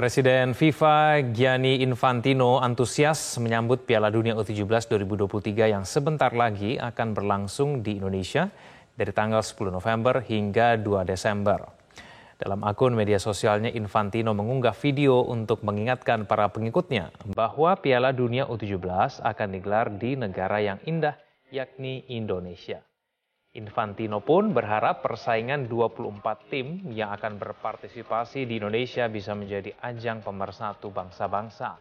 Presiden FIFA Gianni Infantino antusias menyambut Piala Dunia U17 2023 yang sebentar lagi akan berlangsung di Indonesia dari tanggal 10 November hingga 2 Desember. Dalam akun media sosialnya, Infantino mengunggah video untuk mengingatkan para pengikutnya bahwa Piala Dunia U17 akan digelar di negara yang indah, yakni Indonesia. Infantino pun berharap persaingan 24 tim yang akan berpartisipasi di Indonesia bisa menjadi ajang pemersatu bangsa-bangsa.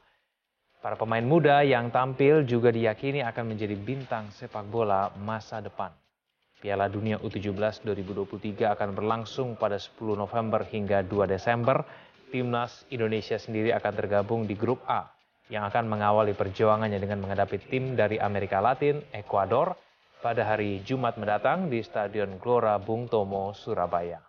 Para pemain muda yang tampil juga diyakini akan menjadi bintang sepak bola masa depan. Piala Dunia U17 2023 akan berlangsung pada 10 November hingga 2 Desember. Timnas Indonesia sendiri akan tergabung di grup A yang akan mengawali perjuangannya dengan menghadapi tim dari Amerika Latin, Ekuador, pada hari Jumat mendatang di Stadion Gelora Bung Tomo, Surabaya.